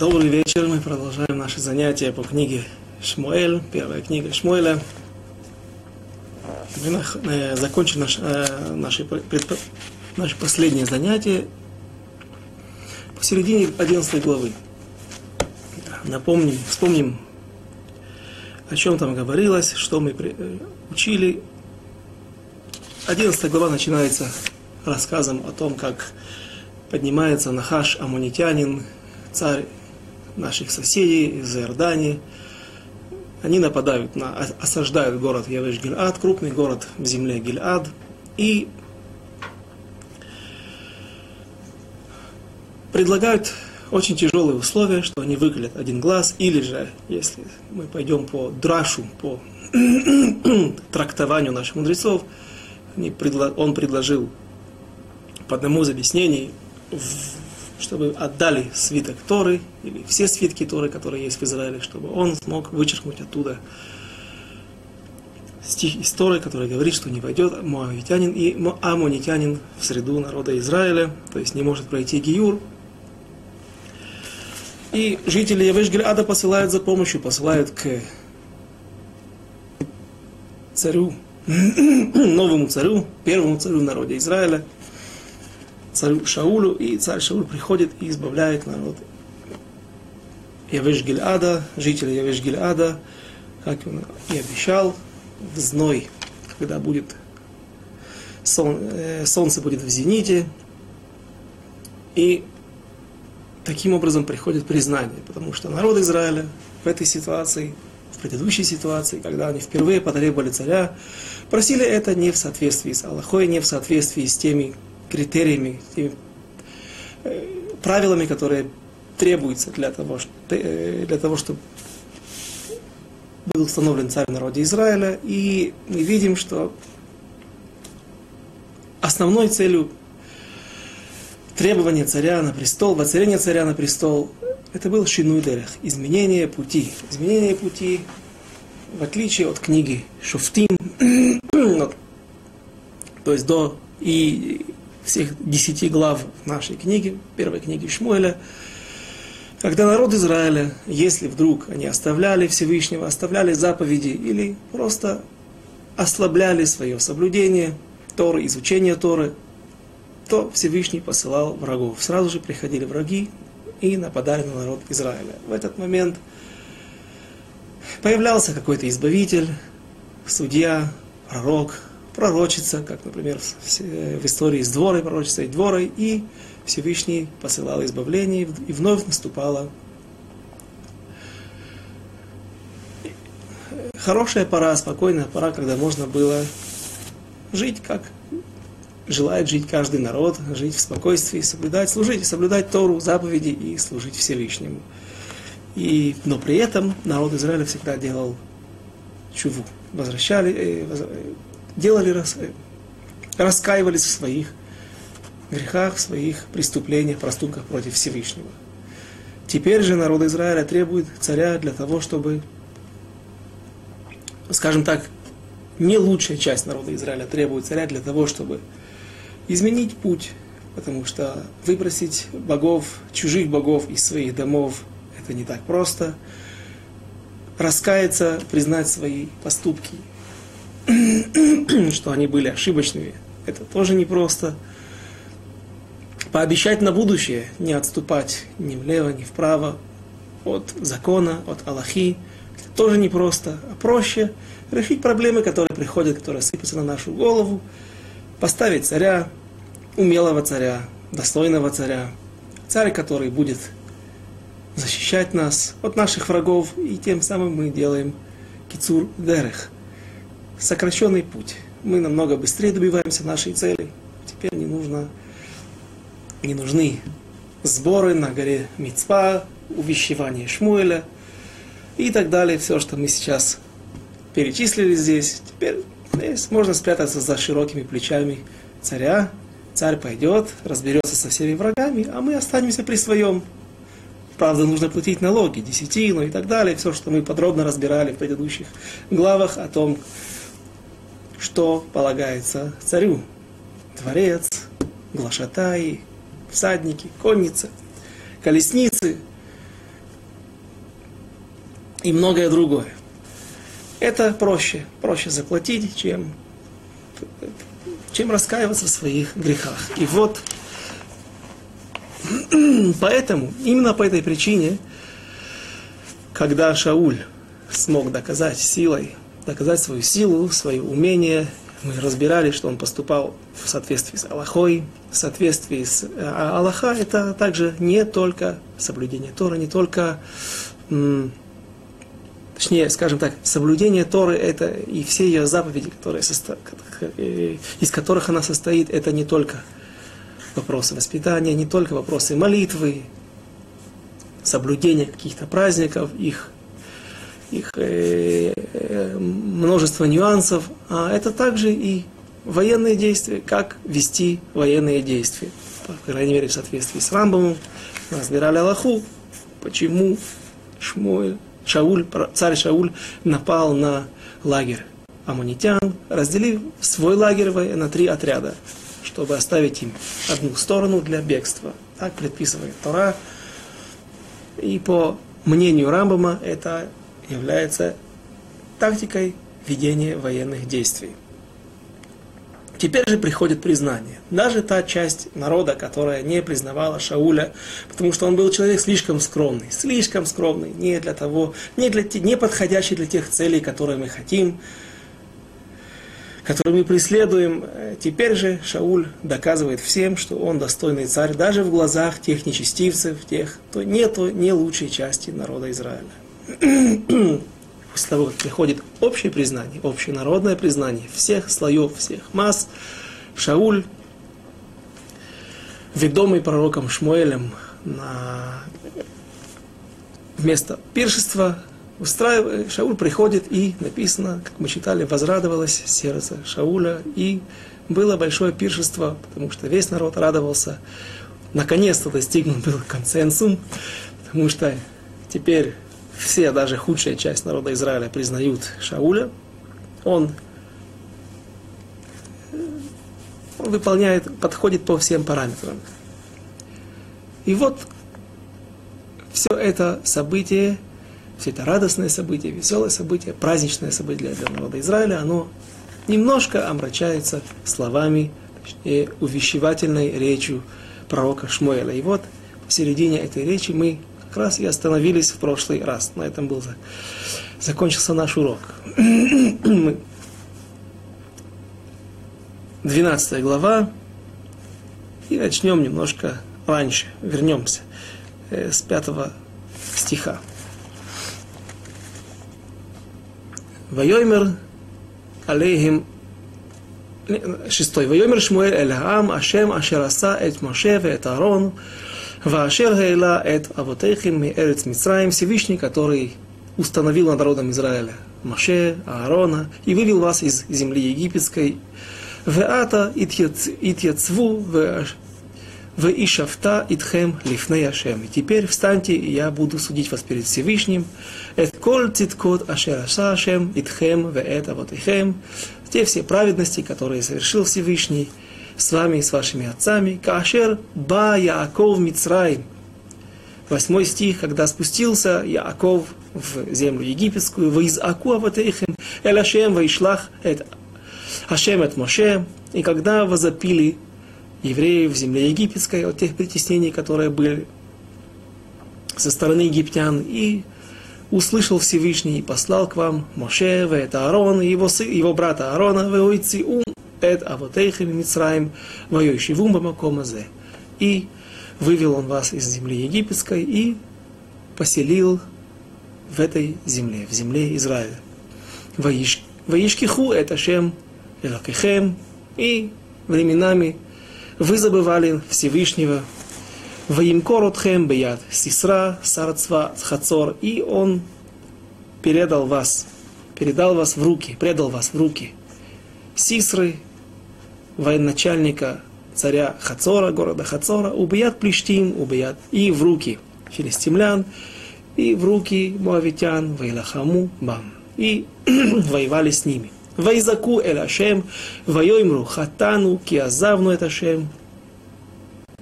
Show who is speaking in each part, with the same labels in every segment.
Speaker 1: Добрый вечер. Мы продолжаем наши занятия по книге Шмуэль, первая книга Шмуэля. Мы э, закончили наш, э, наши, предпо, наше последнее занятие посередине 11 главы. Напомним, вспомним, о чем там говорилось, что мы э, учили. 11 глава начинается рассказом о том, как поднимается Нахаш Амунитянин, царь наших соседей из Иордании. Они нападают, на, осаждают город Явеш-Гильад, крупный город в земле Гильад, и предлагают очень тяжелые условия, что они выглядят один глаз, или же, если мы пойдем по драшу, по трактованию наших мудрецов, он предложил по одному из объяснений чтобы отдали свиток Торы, или все свитки Торы, которые есть в Израиле, чтобы он смог вычеркнуть оттуда стих из Торы, который говорит, что не войдет моавитянин и амонитянин в среду народа Израиля, то есть не может пройти Гиюр. И жители Явеш-Гильада посылают за помощью, посылают к царю, новому царю, первому царю в народе Израиля, царю Шаулю, и царь Шауль приходит и избавляет народ. Явеш Гильада, жителей Явеш Гильада, как он и обещал, в зной, когда будет сон, э, солнце будет в зените, и таким образом приходит признание, потому что народ Израиля в этой ситуации, в предыдущей ситуации, когда они впервые потребовали царя, просили это не в соответствии с Аллахой, не в соответствии с теми критериями, теми э, правилами, которые требуются для того, э, для того, чтобы был установлен царь в народе Израиля. И мы видим, что основной целью требования царя на престол, воцарения царя на престол, это был шинуйдерех, изменение пути. Изменение пути, в отличие от книги Шуфтим, то есть до и всех десяти глав нашей книги, первой книги Шмуэля, когда народ Израиля, если вдруг они оставляли Всевышнего, оставляли заповеди или просто ослабляли свое соблюдение Торы, изучение Торы, то Всевышний посылал врагов. Сразу же приходили враги и нападали на народ Израиля. В этот момент появлялся какой-то избавитель, судья, пророк, пророчица, как, например, в истории с дворой пророчица и дворой, и Всевышний посылал избавление, и вновь наступала хорошая пора, спокойная пора, когда можно было жить, как желает жить каждый народ, жить в спокойствии, соблюдать, служить, соблюдать Тору, заповеди и служить Всевышнему. И, но при этом народ Израиля всегда делал чуву, возвращали, э, делали, рас, раскаивались в своих грехах, в своих преступлениях, проступках против Всевышнего. Теперь же народ Израиля требует царя для того, чтобы, скажем так, не лучшая часть народа Израиля требует царя для того, чтобы изменить путь, потому что выбросить богов, чужих богов из своих домов, это не так просто. Раскаяться, признать свои поступки что они были ошибочными, это тоже непросто. Пообещать на будущее не отступать ни влево, ни вправо от закона, от Аллахи, это тоже непросто, а проще решить проблемы, которые приходят, которые сыпятся на нашу голову, поставить царя, умелого царя, достойного царя, царь, который будет защищать нас от наших врагов, и тем самым мы делаем кицур дерех – сокращенный путь. Мы намного быстрее добиваемся нашей цели. Теперь не нужно, не нужны сборы на горе Мицпа, увещевание Шмуэля и так далее. Все, что мы сейчас перечислили здесь. Теперь здесь можно спрятаться за широкими плечами царя. Царь пойдет, разберется со всеми врагами, а мы останемся при своем. Правда, нужно платить налоги, десятину и так далее. Все, что мы подробно разбирали в предыдущих главах о том, что полагается царю. Дворец, глашатай, всадники, конницы, колесницы. и многое другое. Это проще, проще заплатить, чем, чем раскаиваться в своих грехах. И вот поэтому, именно по этой причине, когда Шауль смог доказать силой, доказать свою силу, свое умение, мы разбирали, что он поступал в соответствии с Аллахой, в соответствии с... А Аллаха это также не только соблюдение Тора, не только точнее, скажем так, соблюдение Торы это и все ее заповеди, которые состо... из которых она состоит, это не только вопросы воспитания, не только вопросы молитвы, соблюдения каких-то праздников, их, их э, э, множество нюансов, а это также и военные действия, как вести военные действия. По крайней мере, в соответствии с Рамбомом, разбирали Аллаху, почему Шмуэль Шауль, царь Шауль напал на лагерь аммонитян, разделив свой лагерь на три отряда, чтобы оставить им одну сторону для бегства. Так предписывает Тора. И по мнению Рамбама это является тактикой ведения военных действий. Теперь же приходит признание. Даже та часть народа, которая не признавала Шауля, потому что он был человек слишком скромный, слишком скромный, не для того, не, для, не подходящий для тех целей, которые мы хотим, которые мы преследуем. Теперь же Шауль доказывает всем, что он достойный царь, даже в глазах тех нечестивцев, тех, кто нету не лучшей части народа Израиля после того, как приходит общее признание, общенародное признание всех слоев, всех масс, Шауль, ведомый пророком Шмуэлем на вместо пиршества, устраивает, Шауль приходит и написано, как мы читали, возрадовалось сердце Шауля, и было большое пиршество, потому что весь народ радовался. Наконец-то достигнут был консенсум, потому что теперь все, даже худшая часть народа Израиля признают Шауля, он, он выполняет, подходит по всем параметрам. И вот все это событие, все это радостное событие, веселое событие, праздничное событие для народа Израиля, оно немножко омрачается словами, точнее, увещевательной речью пророка Шмуэля. И вот посередине этой речи мы как раз и остановились в прошлый раз. На этом был закончился наш урок. 12 глава. И начнем немножко раньше. Вернемся э, с пятого стиха. Вайомер алейхим шестой. Вайомер Шмуэль эль Аам Ашем Ашераса эт Моше вет Аарон Вашер Гейла эт Авотейхим Эрец Мицраим, Всевышний, который установил над народом Израиля Маше, Аарона, и вывел вас из земли египетской. Веата итьяцву в Ишафта итхем лифней Ашем. И теперь встаньте, и я буду судить вас перед Всевышним. Эт коль циткот ашер Ашем итхем веэт авотейхем. Те все праведности, которые совершил Всевышний, с вами и с вашими отцами. Кашер ба Яаков Мицраим. Восьмой стих, когда спустился Яаков в землю египетскую, в Изаку Аватейхем, Эль Ашем Ваишлах эт Ашем эт Моше, и когда возопили евреи в земле египетской от тех притеснений, которые были со стороны египтян, и услышал Всевышний и послал к вам Моше, это Аарон, и его, сын, его брата Аарона, Веойци Ум, эт авотейхем Мицраим, воюющивум бамакомазе. И вывел он вас из земли египетской и поселил в этой земле, в земле Израиля. Воишкиху это Шем Элакихем, и временами вы забывали Всевышнего, Ваимкоротхем Беяд Сисра Сарцва Хацор, и он передал вас, передал вас в руки, предал вас в руки Сисры, военачальника царя Хацора, города Хацора, убият Плештим, убият и в руки филистимлян, и в руки муавитян, вайлахаму бам. И воевали с ними. Вайзаку эль Ашем, вайоймру хатану, киазавну это Ашем,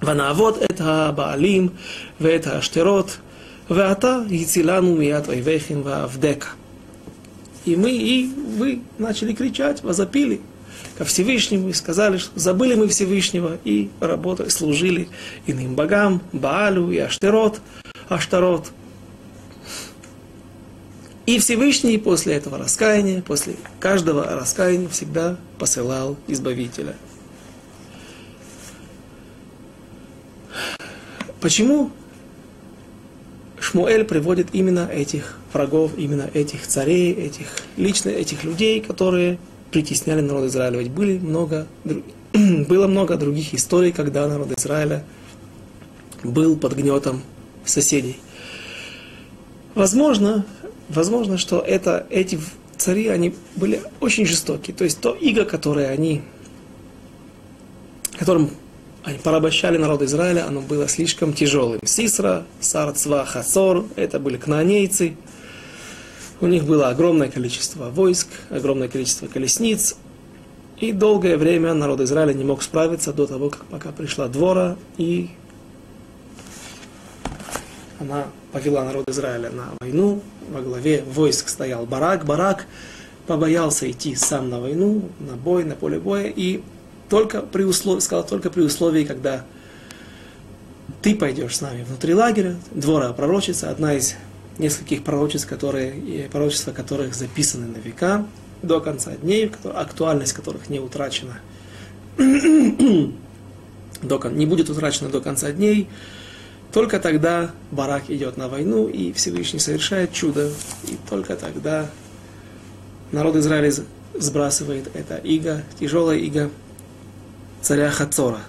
Speaker 1: ונעבוד את הבעלים ואת השטרות Веата Яцилану Мият Вайвехим Ваавдека. И мы, и вы начали кричать, возопили ко Всевышнему и сказали, что забыли мы Всевышнего и работали, служили иным богам, Баалю и Аштерот, Аштарот. И Всевышний после этого раскаяния, после каждого раскаяния всегда посылал Избавителя. Почему Шмуэль приводит именно этих врагов, именно этих царей, этих лично этих людей, которые притесняли народ Израиля. Ведь были много, было много других историй, когда народ Израиля был под гнетом соседей. Возможно, возможно, что это, эти цари, они были очень жестокие. То есть то иго, которое они, которым они порабощали народ Израиля, оно было слишком тяжелым. Сисра, Сарцва, Хасор, это были кнаанейцы. У них было огромное количество войск, огромное количество колесниц. И долгое время народ Израиля не мог справиться до того, как пока пришла двора, и она повела народ Израиля на войну. Во главе войск стоял Барак. Барак побоялся идти сам на войну, на бой, на поле боя, и только при условии, сказал, только при условии, когда ты пойдешь с нами внутри лагеря, двора пророчица, одна из нескольких пророчеств, которые, пророчества которых записаны на века, до конца дней, актуальность которых не утрачена, до, не будет утрачена до конца дней, только тогда Барак идет на войну, и Всевышний совершает чудо, и только тогда народ Израиля сбрасывает это иго, тяжелое иго, царя Хацора.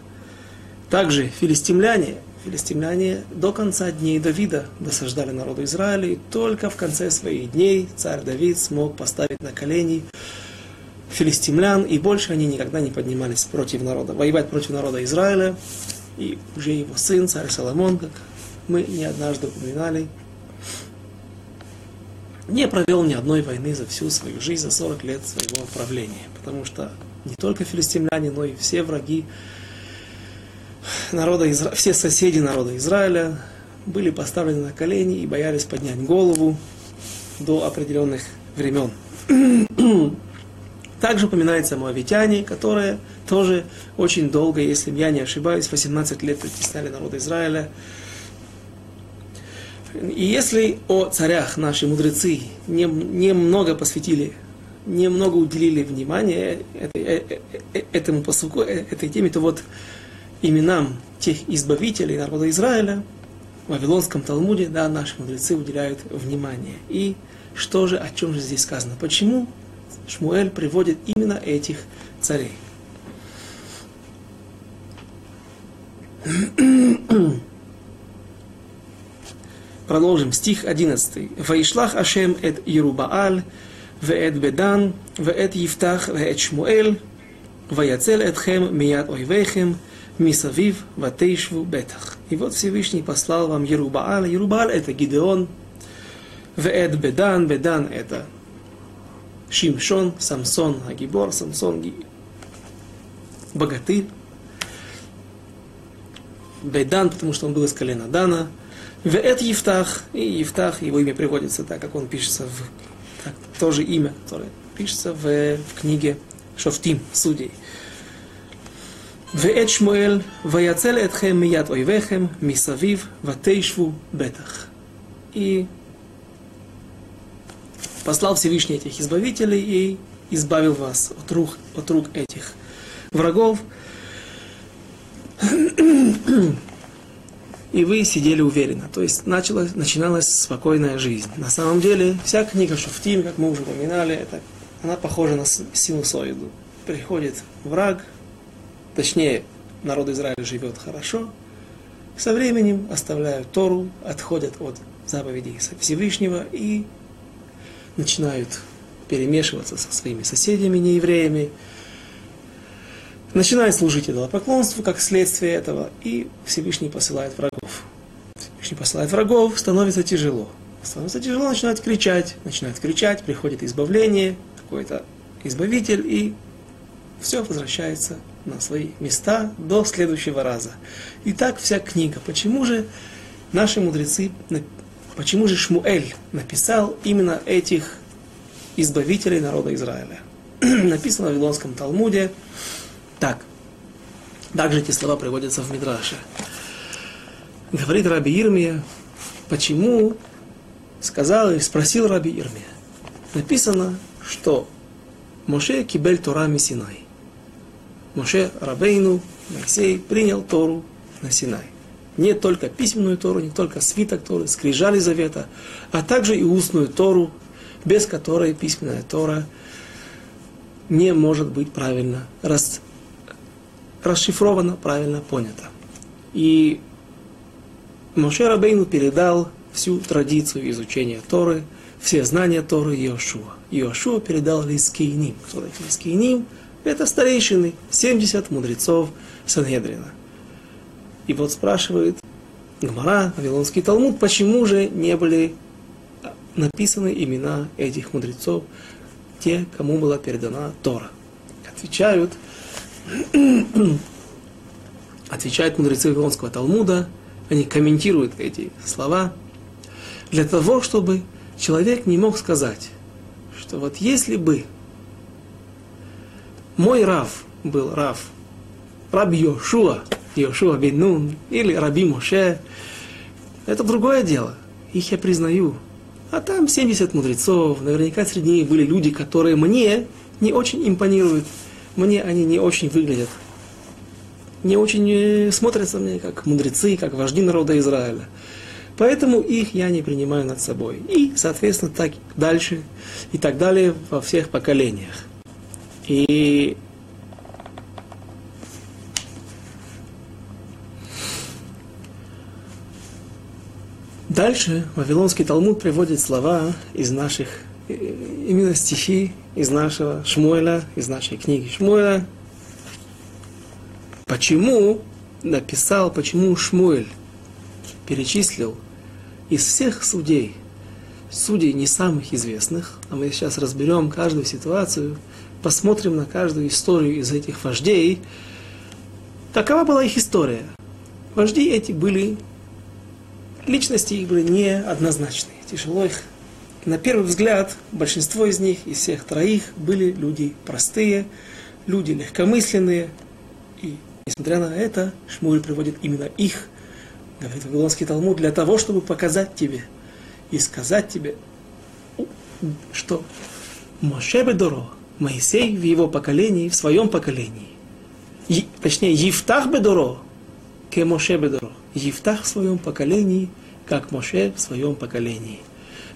Speaker 1: Также филистимляне, филистимляне до конца дней Давида досаждали народу Израиля, и только в конце своих дней царь Давид смог поставить на колени филистимлян, и больше они никогда не поднимались против народа, воевать против народа Израиля, и уже его сын, царь Соломон, как мы не однажды упоминали, не провел ни одной войны за всю свою жизнь, за 40 лет своего правления, потому что не только филистимляне, но и все враги народа Изра... все соседи народа Израиля были поставлены на колени и боялись поднять голову до определенных времен. Также упоминается моавитяне, которые тоже очень долго, если я не ошибаюсь, 18 лет притесняли народ Израиля. И если о царях наши мудрецы немного не посвятили немного уделили внимания этой, э, э, этому посылку, э, этой теме, то вот именам тех избавителей народа Израиля в Вавилонском Талмуде, да, наши мудрецы уделяют внимание. И что же, о чем же здесь сказано? Почему Шмуэль приводит именно этих царей? Продолжим. Стих 11. «Ваишлах Ашем эт Ерубааль ואת בדן, ואת יפתח, ואת שמואל, ויצל אתכם מיד אויביכם, Мисавив Ватейшву Бетах. И вот Всевышний послал вам Ерубаал. Ерубаал это Гидеон. Веэд Бедан. Бедан это Шимшон, Самсон, Агибор, Самсон, богатырь. Бедан, потому что он был из колена Дана. Веэт Евтах, и Евтах, его имя приводится так, как он пишется в... Так, то имя, которое пишется в, в книге Шофтим, Судей. ואת שמואל, ויצל אתכם מיד אויביכם, מסביב, ותשבו בטח. И послал Всевышний этих избавителей и избавил вас от рук, от рук этих врагов и вы сидели уверенно. То есть началась, начиналась спокойная жизнь. На самом деле, вся книга Шуфтим, как мы уже упоминали, это, она похожа на синусоиду. Приходит враг, точнее, народ Израиля живет хорошо, со временем оставляют Тору, отходят от заповедей Всевышнего и начинают перемешиваться со своими соседями, неевреями, начинает служить идолопоклонству как следствие этого, и Всевышний посылает врагов. Всевышний посылает врагов, становится тяжело. Становится тяжело, начинает кричать, начинает кричать, приходит избавление, какой-то избавитель, и все возвращается на свои места до следующего раза. И так вся книга. Почему же наши мудрецы почему же Шмуэль написал именно этих избавителей народа Израиля. Написано в Вавилонском Талмуде так. Также эти слова приводятся в Мидраше. Говорит Раби Ирмия, почему сказал и спросил Раби Ирмия. Написано, что Моше кибель Тора Синай. Моше Рабейну, Моисей принял Тору на Синай. Не только письменную Тору, не только свиток Торы, скрижали завета, а также и устную Тору, без которой письменная Тора не может быть правильно рас, расшифрована, правильно понята. И Моше Рабейну передал всю традицию изучения Торы, все знания Торы Иошуа. Иошуа передал Лискейним. Кто такие Лискейним? Это старейшины, 70 мудрецов Сангедрина. И вот спрашивает Гмара, Вавилонский Талмуд, почему же не были написаны имена этих мудрецов, те, кому была передана Тора. Отвечают, отвечают мудрецы Вавилонского Талмуда, они комментируют эти слова, для того, чтобы человек не мог сказать, что вот если бы мой Рав был Рав, Раб Йошуа, Йошуа бен или Раби Моше, это другое дело. Их я признаю, а там 70 мудрецов, наверняка среди них были люди, которые мне не очень импонируют, мне они не очень выглядят, не очень э, смотрятся мне как мудрецы, как вожди народа Израиля. Поэтому их я не принимаю над собой. И, соответственно, так дальше и так далее во всех поколениях. И Дальше Вавилонский Талмуд приводит слова из наших, э, именно стихи из нашего Шмуэля, из нашей книги Шмуэля. Почему написал, почему Шмуэль перечислил из всех судей, судей не самых известных, а мы сейчас разберем каждую ситуацию, посмотрим на каждую историю из этих вождей, какова была их история. Вожди эти были личности их были неоднозначные. Тяжело их. На первый взгляд, большинство из них, из всех троих, были люди простые, люди легкомысленные. И, несмотря на это, Шмуль приводит именно их, говорит Вавилонский Талмуд, для того, чтобы показать тебе и сказать тебе, что Моше Бедоро, Моисей в его поколении, в своем поколении, и, точнее, Евтах Бедоро, ке Моше Бедоро, Евтах в своем поколении, как Моше в своем поколении.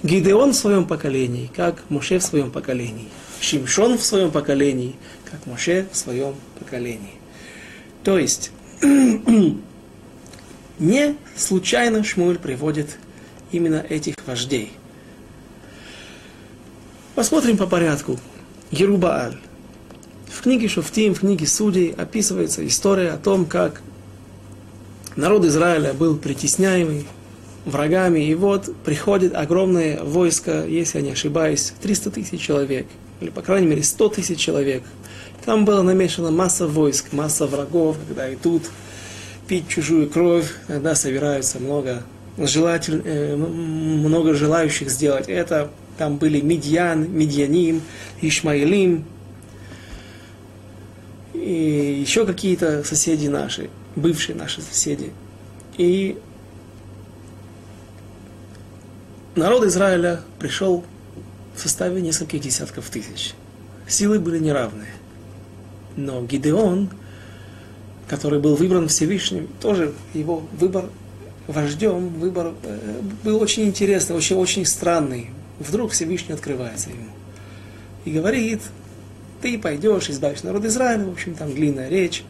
Speaker 1: Гидеон в своем поколении, как Моше в своем поколении. Шимшон в своем поколении, как Моше в своем поколении. То есть, не случайно Шмуль приводит именно этих вождей. Посмотрим по порядку. Ерубааль. В книге Шуфтим, в книге Судей описывается история о том, как народ Израиля был притесняемый врагами, и вот приходит огромное войско, если я не ошибаюсь, 300 тысяч человек, или по крайней мере 100 тысяч человек. Там была намешана масса войск, масса врагов, когда идут пить чужую кровь, когда собираются много, желатель, э, много желающих сделать это. Там были Медьян, Медьяним, Ишмаилим, и еще какие-то соседи наши, бывшие наши соседи. И народ Израиля пришел в составе нескольких десятков тысяч. Силы были неравные. Но Гидеон, который был выбран Всевышним, тоже его выбор вождем, выбор э, был очень интересный, очень, очень странный. Вдруг Всевышний открывается ему. И говорит, ты пойдешь, избавишь народ Израиля, в общем, там длинная речь.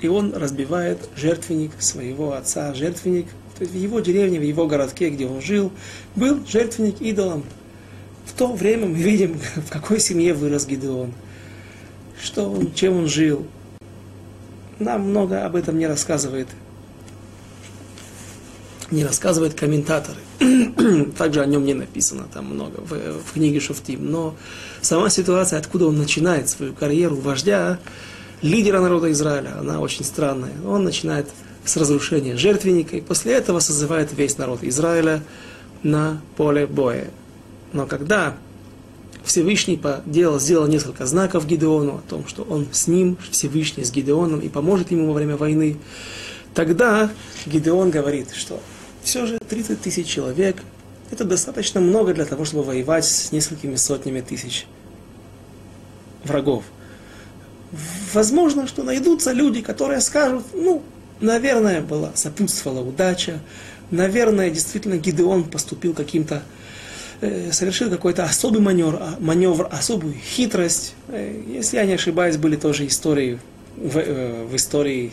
Speaker 1: И он разбивает жертвенник своего отца, жертвенник, то есть в его деревне, в его городке, где он жил, был жертвенник идолом. В то время мы видим, в какой семье вырос Гидеон, что он, чем он жил. Нам много об этом не рассказывает не рассказывают комментаторы. Также о нем не написано там много в, в книге Шуфтим. Но сама ситуация, откуда он начинает свою карьеру вождя, лидера народа Израиля, она очень странная. Он начинает с разрушения жертвенника, и после этого созывает весь народ Израиля на поле боя. Но когда Всевышний делал, сделал несколько знаков Гидеону о том, что он с ним, Всевышний с Гидеоном, и поможет ему во время войны, тогда Гидеон говорит, что все же 30 тысяч человек – это достаточно много для того, чтобы воевать с несколькими сотнями тысяч врагов. Возможно, что найдутся люди, которые скажут, ну, наверное, была, сопутствовала удача, наверное, действительно Гидеон поступил каким-то, э, совершил какой-то особый маневр, а, маневр, особую хитрость. Э, если я не ошибаюсь, были тоже истории в, э, в истории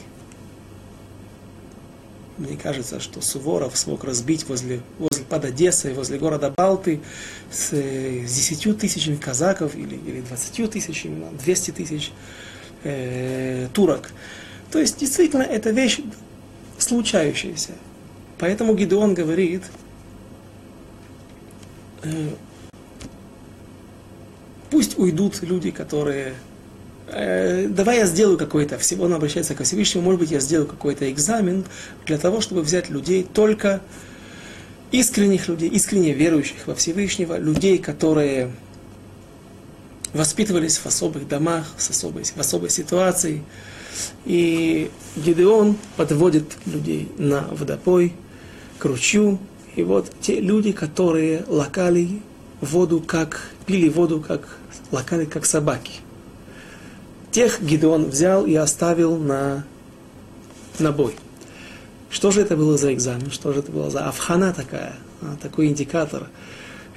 Speaker 1: мне кажется, что Суворов смог разбить возле, возле под Одессой, возле города Балты с, с 10 тысячами казаков или, или 20 тысячами, 200 тысяч э, турок. То есть, действительно, это вещь случающаяся. Поэтому Гидеон говорит, э, пусть уйдут люди, которые э, давай я сделаю какой-то, он обращается ко Всевышнему, может быть, я сделаю какой-то экзамен для того, чтобы взять людей только искренних людей, искренне верующих во Всевышнего, людей, которые воспитывались в особых домах, в особой, в особой ситуации. И Гидеон подводит людей на водопой, к ручью. И вот те люди, которые лакали воду, как, пили воду, как лакали, как собаки. Тех Гидеон взял и оставил на, на бой. Что же это было за экзамен? Что же это было за авхана такая? А, такой индикатор.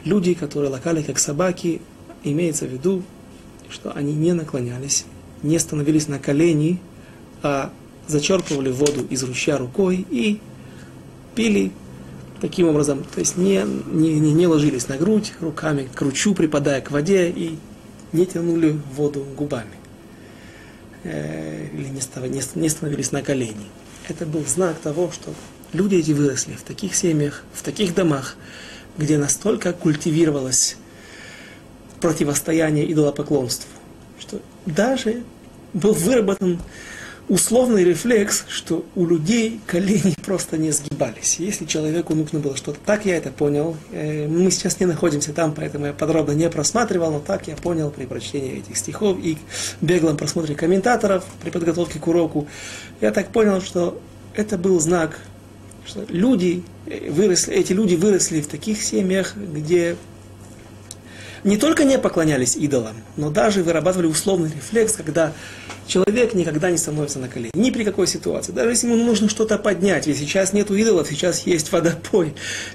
Speaker 1: Люди, которые лакали как собаки, имеется в виду, что они не наклонялись, не становились на колени, а зачерпывали воду из ручья рукой и пили таким образом, то есть не, не, не, не ложились на грудь руками к ручью, припадая к воде и не тянули воду губами. Э, или не становились на колени. Это был знак того, что люди эти выросли в таких семьях, в таких домах, где настолько культивировалось противостояние идолопоклонству, что даже был выработан условный рефлекс, что у людей колени просто не сгибались. Если человеку нужно было что-то, так я это понял. Э, мы сейчас не находимся там, поэтому я подробно не просматривал, но так я понял при прочтении этих стихов и беглом просмотре комментаторов при подготовке к уроку. Я так понял, что это был знак, что люди выросли, эти люди выросли в таких семьях, где не только не поклонялись идолам, но даже вырабатывали условный рефлекс, когда человек никогда не становится на колени. Ни при какой ситуации. Даже если ему нужно что-то поднять. Ведь сейчас нет идолов, сейчас есть водопой.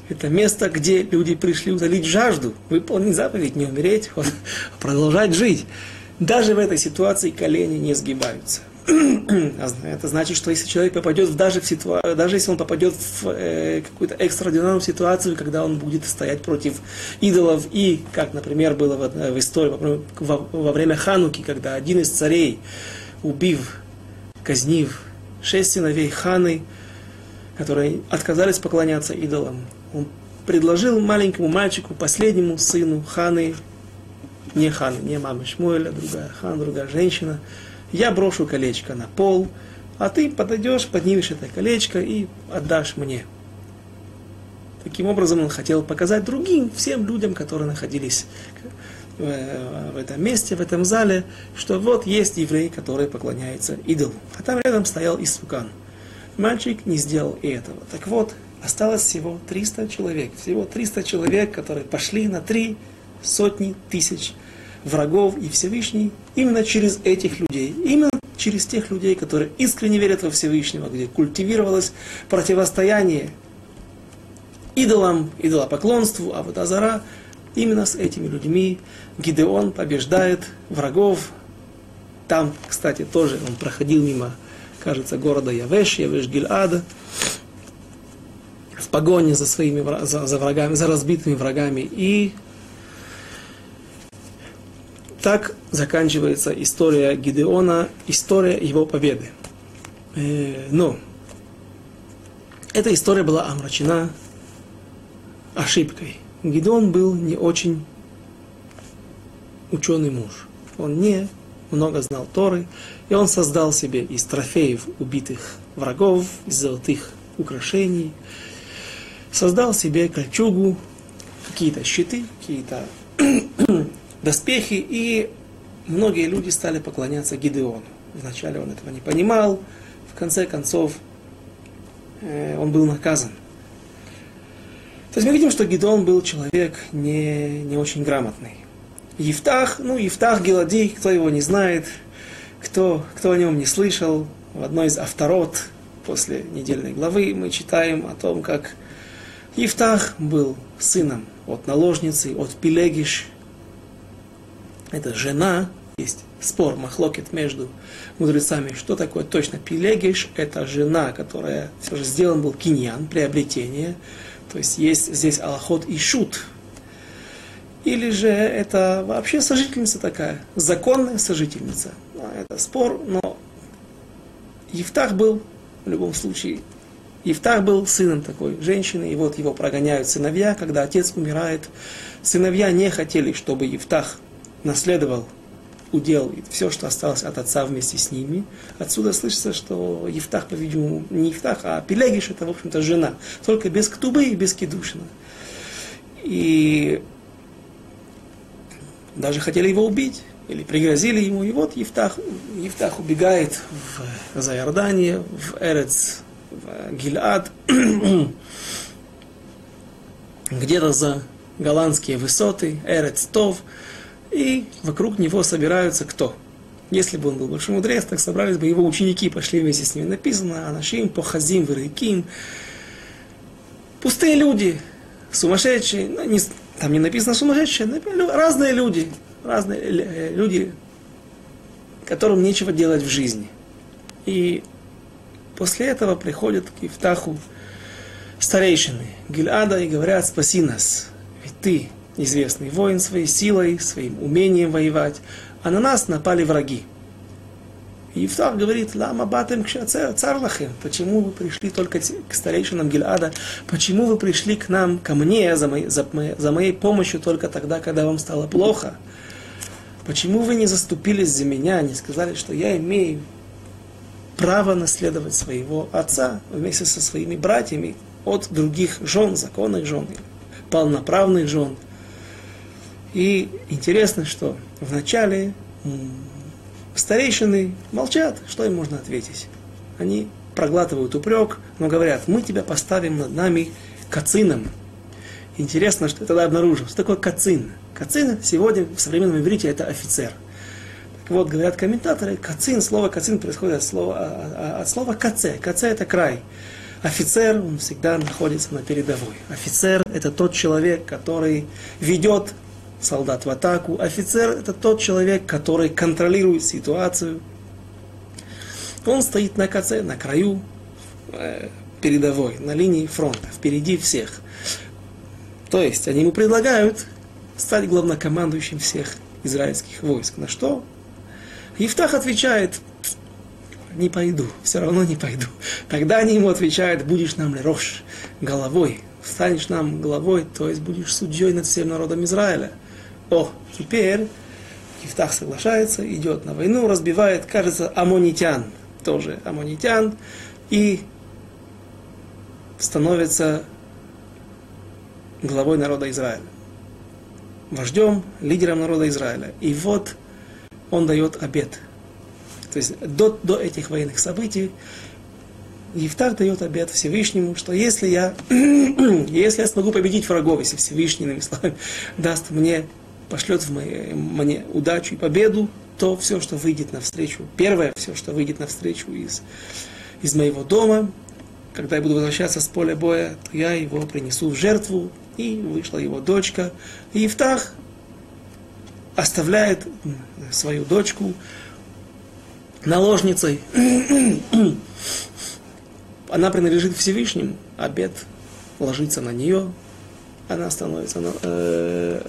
Speaker 1: Это место, где люди пришли утолить жажду, выполнить заповедь, не умереть, а продолжать жить. Даже в этой ситуации колени не сгибаются. Это значит, что если человек попадет даже, в ситуа... даже если он попадет в э, какую-то экстраординарную ситуацию, когда он будет стоять против идолов, и, как, например, было в, в истории во, во время Хануки, когда один из царей, убив, казнив шесть сыновей Ханы, которые отказались поклоняться идолам, он предложил маленькому мальчику, последнему сыну Ханы, не Ханы, не мамы Шмуэля, другая Хан, другая женщина, я брошу колечко на пол, а ты подойдешь, поднимешь это колечко и отдашь мне. Таким образом он хотел показать другим, всем людям, которые находились в этом месте, в этом зале, что вот есть еврей, который поклоняется идолу. А там рядом стоял Исукан. Мальчик не сделал и этого. Так вот, осталось всего 300 человек. Всего 300 человек, которые пошли на три сотни тысяч врагов и Всевышний именно через этих людей, именно через тех людей, которые искренне верят во Всевышнего, где культивировалось противостояние идолам, идолопоклонству, а вот Азара, именно с этими людьми Гидеон побеждает врагов. Там, кстати, тоже он проходил мимо, кажется, города Явеш, Явеш Гильада, в погоне за своими за, за врагами, за разбитыми врагами. И так заканчивается история Гидеона, история его победы. Э, но эта история была омрачена ошибкой. Гидеон был не очень ученый муж. Он не много знал Торы, и он создал себе из трофеев убитых врагов, из золотых украшений, создал себе кольчугу, какие-то щиты, какие-то доспехи, и многие люди стали поклоняться Гидеону. Вначале он этого не понимал, в конце концов э, он был наказан. То есть мы видим, что Гидеон был человек не, не очень грамотный. Евтах, ну, Евтах Геладей, кто его не знает, кто, кто о нем не слышал, в одной из авторот после недельной главы мы читаем о том, как Евтах был сыном от наложницы, от Пелегиш. Это жена, есть спор, махлокет между мудрецами, что такое точно Пелегиш. Это жена, которая все же сделан был киньян, приобретение. То есть есть здесь аллахот и шут, или же это вообще сожительница такая, законная сожительница. Это спор, но Евтах был, в любом случае, Евтах был сыном такой женщины, и вот его прогоняют сыновья, когда отец умирает. Сыновья не хотели, чтобы Евтах наследовал удел и все, что осталось от отца вместе с ними. Отсюда слышится, что Евтах, по-видимому, не Евтах, а Пелегиш, это, в общем-то, жена. Только без ктубы и без кедушина. И даже хотели его убить, или пригрозили ему, и вот Евтах, Евтах убегает в, за Иордание, в Эрец, в Гильад, где-то за голландские высоты, Эрец Тов, и вокруг него собираются кто? Если бы он был большой мудрец, так собрались бы его ученики, пошли вместе с ним. Написано, Анашим, Похазим, Вереким. Пустые люди, сумасшедшие, ну, не, там не написано сумасшедшие, разные люди, разные э, люди, которым нечего делать в жизни. И после этого приходят к Ифтаху старейшины Гильада и говорят, спаси нас, ведь ты известный воин своей силой, своим умением воевать, а на нас напали враги. И Ифтах говорит, лама батем царлахем, почему вы пришли только к старейшинам Гильада, почему вы пришли к нам, ко мне, за моей, за, моей, за моей помощью только тогда, когда вам стало плохо? Почему вы не заступились за меня, не сказали, что я имею право наследовать своего отца вместе со своими братьями от других жен, законных жен, полноправных жен? И интересно, что вначале Старейшины молчат, что им можно ответить? Они проглатывают упрек, но говорят, мы тебя поставим над нами кацином. Интересно, что тогда обнаружил, что такое кацин. Кацин сегодня в современном иврите это офицер. Так вот, говорят комментаторы, кацин, слово кацин происходит от слова, а, а, от слова каце. Каце это край. Офицер, он всегда находится на передовой. Офицер – это тот человек, который ведет солдат в атаку. Офицер – это тот человек, который контролирует ситуацию. Он стоит на конце, на краю э, передовой, на линии фронта, впереди всех. То есть они ему предлагают стать главнокомандующим всех израильских войск. На что? Евтах отвечает, не пойду, все равно не пойду. Тогда они ему отвечают, будешь нам лерош, головой, станешь нам головой, то есть будешь судьей над всем народом Израиля. О, теперь Ифтах соглашается, идет на войну, разбивает, кажется, амонитян, тоже амонитян, и становится главой народа Израиля, вождем, лидером народа Израиля. И вот он дает обед. То есть до, до этих военных событий Ефтах дает обед Всевышнему, что если я, если я смогу победить врагов, если Всевышний, иными словами, даст мне пошлет в моей, мне удачу и победу, то все, что выйдет навстречу, первое, все, что выйдет навстречу из, из моего дома, когда я буду возвращаться с поля боя, то я его принесу в жертву, и вышла его дочка. И Евтах оставляет свою дочку наложницей. Она принадлежит Всевышнему, обед ложится на нее, она становится э,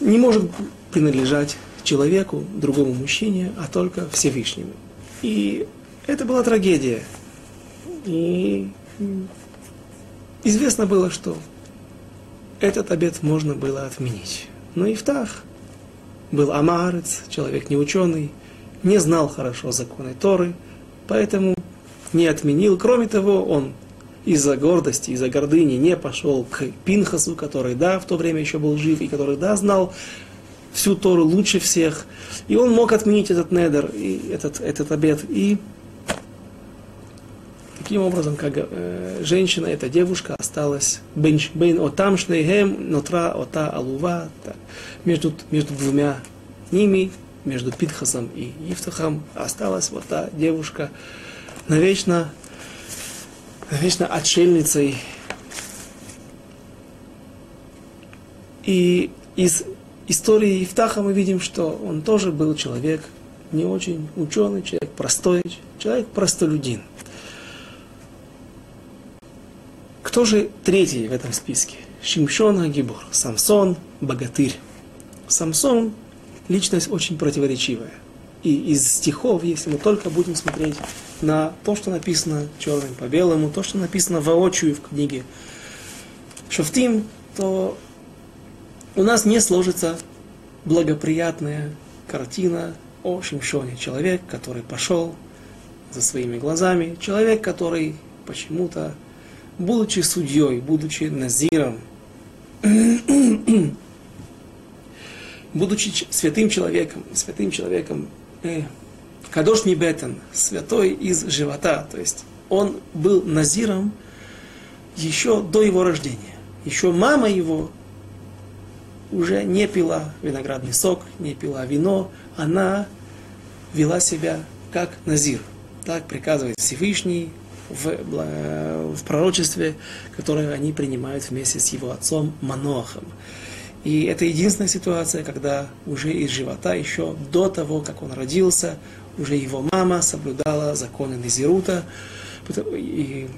Speaker 1: не может принадлежать человеку, другому мужчине, а только Всевышнему. И это была трагедия. И известно было, что этот обед можно было отменить. Но Ифтах был амарец, человек неученый, не знал хорошо законы Торы, поэтому не отменил. Кроме того, он из-за гордости, из-за гордыни не пошел к Пинхасу, который, да, в то время еще был жив, и который, да, знал всю Тору лучше всех. И он мог отменить этот недер, и этот, этот обед. И таким образом, как э, женщина, эта девушка осталась бейн отам шнейхем нотра ота алува, между, между двумя ними, между Пинхасом и Ифтахом, осталась вот та девушка навечно вечно отшельницей. И из истории Ифтаха мы видим, что он тоже был человек не очень ученый, человек простой, человек простолюдин. Кто же третий в этом списке? Шимшон Агибор, Самсон, богатырь. Самсон – личность очень противоречивая. И из стихов, если мы только будем смотреть на то, что написано черным по белому, то, что написано воочию в книге Шофтим, то у нас не сложится благоприятная картина о Шимшоне. Человек, который пошел за своими глазами, человек, который почему-то, будучи судьей, будучи назиром, будучи святым человеком, святым человеком, э, Кадош Мибетен, святой из живота, то есть он был назиром еще до его рождения. Еще мама его уже не пила виноградный сок, не пила вино, она вела себя как назир. Так приказывает Всевышний в, в пророчестве, которое они принимают вместе с его отцом Маноахом. И это единственная ситуация, когда уже из живота, еще до того, как он родился, уже его мама соблюдала законы Назирута. И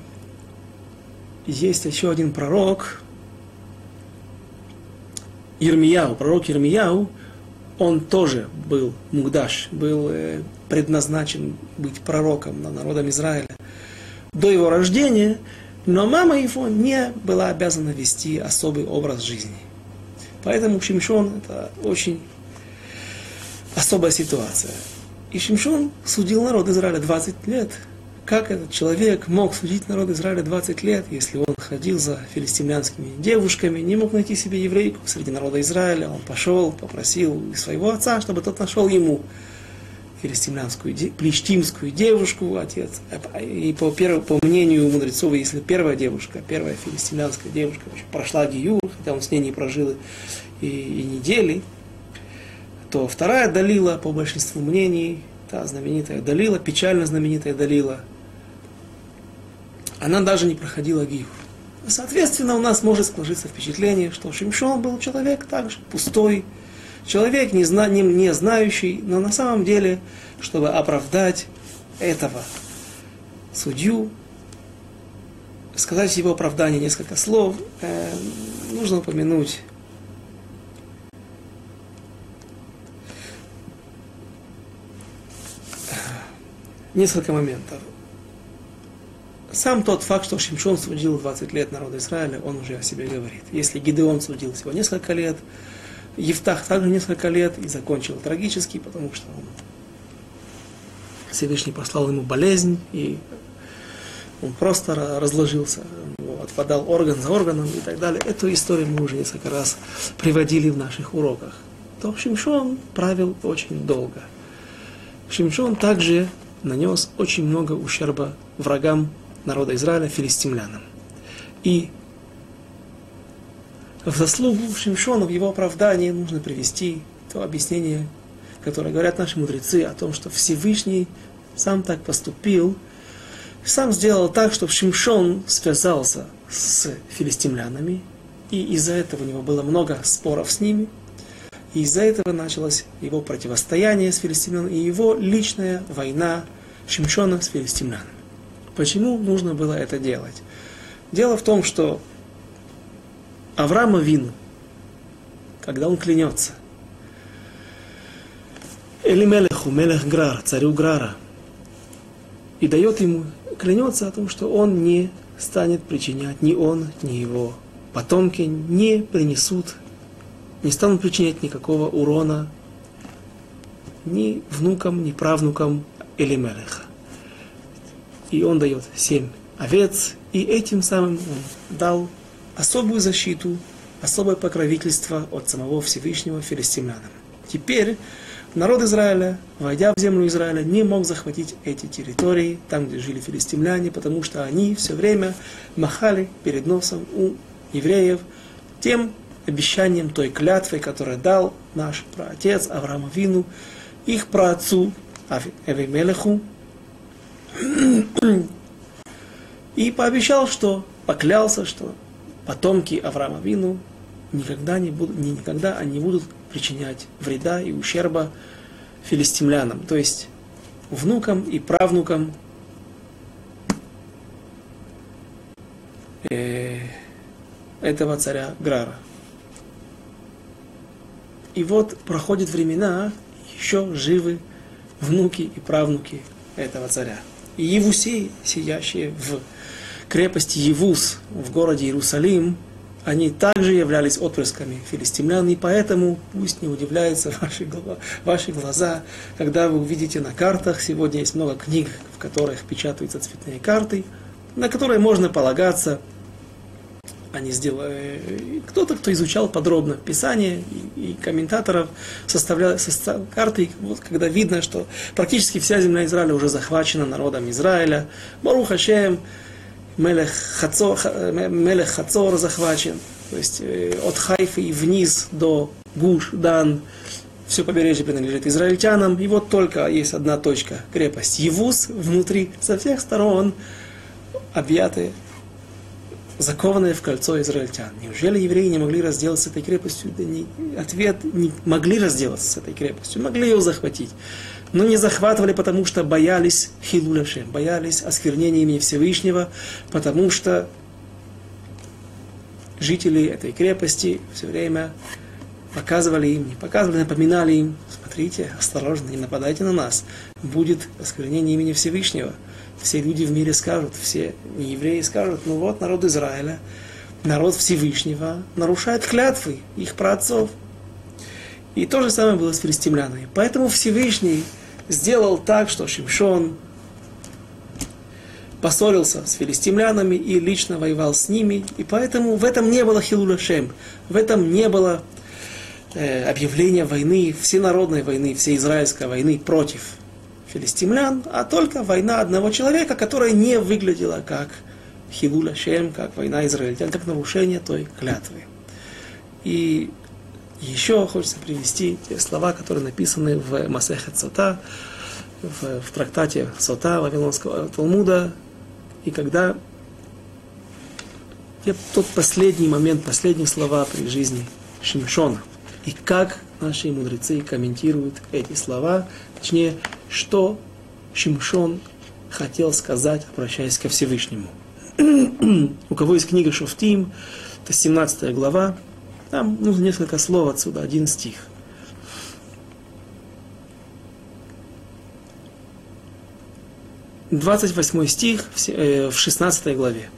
Speaker 1: есть еще один пророк, Ирмияу, пророк Ирмияу, он тоже был мугдаш, был э, предназначен быть пророком на народом Израиля до его рождения, но мама его не была обязана вести особый образ жизни. Поэтому Шимшон это очень особая ситуация. И Шимшон судил народ Израиля 20 лет. Как этот человек мог судить народ Израиля 20 лет, если он ходил за филистимлянскими девушками, не мог найти себе еврейку среди народа Израиля, он пошел, попросил своего отца, чтобы тот нашел ему филистимлянскую, плештимскую девушку, отец. И по, перв, по мнению мудрецов, если первая девушка, первая филистимлянская девушка прошла Гиюр, хотя он с ней не прожил и, и недели, то вторая Далила, по большинству мнений, та знаменитая Далила, печально знаменитая Далила, она даже не проходила гиюр. Соответственно, у нас может сложиться впечатление, что Шимшон был человек также пустой, человек не, зна, не, не знающий, но на самом деле, чтобы оправдать этого судью, сказать его оправдание несколько слов, э, нужно упомянуть несколько моментов. Сам тот факт, что Шимшон судил 20 лет народа Израиля, он уже о себе говорит. Если Гидеон судил всего несколько лет, Евтах также несколько лет и закончил трагически, потому что он Всевышний послал ему болезнь, и он просто разложился, отпадал орган за органом и так далее. Эту историю мы уже несколько раз приводили в наших уроках. То Шимшон правил очень долго. Шимшон также нанес очень много ущерба врагам народа Израиля, филистимлянам. И в заслугу Шимшона, в его оправдании нужно привести то объяснение, которое говорят наши мудрецы о том, что Всевышний сам так поступил, сам сделал так, чтобы Шимшон связался с филистимлянами, и из-за этого у него было много споров с ними, и из-за этого началось его противостояние с филистимлянами и его личная война Шимшона с филистимлянами. Почему нужно было это делать? Дело в том, что Авраама Вину, когда он клянется, Элимелеху, Мелех Грар, царю Грара, и дает ему, клянется о том, что он не станет причинять, ни он, ни его потомки не принесут не станут причинять никакого урона ни внукам, ни правнукам Элимелеха. и он дает семь овец, и этим самым он дал особую защиту, особое покровительство от самого Всевышнего филистимлянам. Теперь народ Израиля, войдя в землю Израиля, не мог захватить эти территории, там, где жили филистимляне, потому что они все время махали перед носом у евреев тем обещанием, той клятвой, которую дал наш праотец Авраам Вину, их праотцу Эвимелеху, и пообещал, что поклялся, что потомки Авраама Вину никогда не будут, никогда они будут причинять вреда и ущерба филистимлянам, то есть внукам и правнукам э, этого царя Грара. И вот проходят времена, еще живы внуки и правнуки этого царя. И Евусей, сидящие в крепости Евус в городе Иерусалим, они также являлись отпрысками филистимлян, и поэтому пусть не удивляются ваши, ваши глаза, когда вы увидите на картах, сегодня есть много книг, в которых печатаются цветные карты, на которые можно полагаться, они сделали, кто-то, кто изучал подробно Писание и, и комментаторов, составлял состав, карты, вот, когда видно, что практически вся земля Израиля уже захвачена народом Израиля. Барух Хашем, Мелех Хацор, Мелех Хацор захвачен, то есть э, от Хайфы и вниз до Гуш, Дан, все побережье принадлежит израильтянам, и вот только есть одна точка, крепость Евус, внутри, со всех сторон объятые закованные в кольцо израильтян. Неужели евреи не могли разделаться с этой крепостью? Да не, ответ, не могли разделаться с этой крепостью, могли ее захватить. Но не захватывали, потому что боялись хилуляшем, боялись осквернения имени Всевышнего, потому что жители этой крепости все время показывали им, не показывали, напоминали им, смотрите, осторожно, не нападайте на нас, будет осквернение имени Всевышнего – все люди в мире скажут, все евреи скажут, ну вот народ Израиля, народ Всевышнего нарушает клятвы их праотцов. И то же самое было с филистимлянами. Поэтому Всевышний сделал так, что Шимшон поссорился с филистимлянами и лично воевал с ними. И поэтому в этом не было хилуляшем, в этом не было э, объявления войны, всенародной войны, всей израильской войны против филистимлян, а только война одного человека, которая не выглядела как Хилуля Шем, как война израильтян, как нарушение той клятвы. И еще хочется привести те слова, которые написаны в Масехет Сота, в, в трактате Сота Вавилонского Талмуда, и когда тот последний момент, последние слова при жизни Шимшона, и как наши мудрецы комментируют эти слова, точнее, что Шимшон хотел сказать, обращаясь ко Всевышнему. У кого есть книга Шуфтим, это 17 глава, там ну, несколько слов отсюда, один стих. Двадцать восьмой стих в 16 э, главе.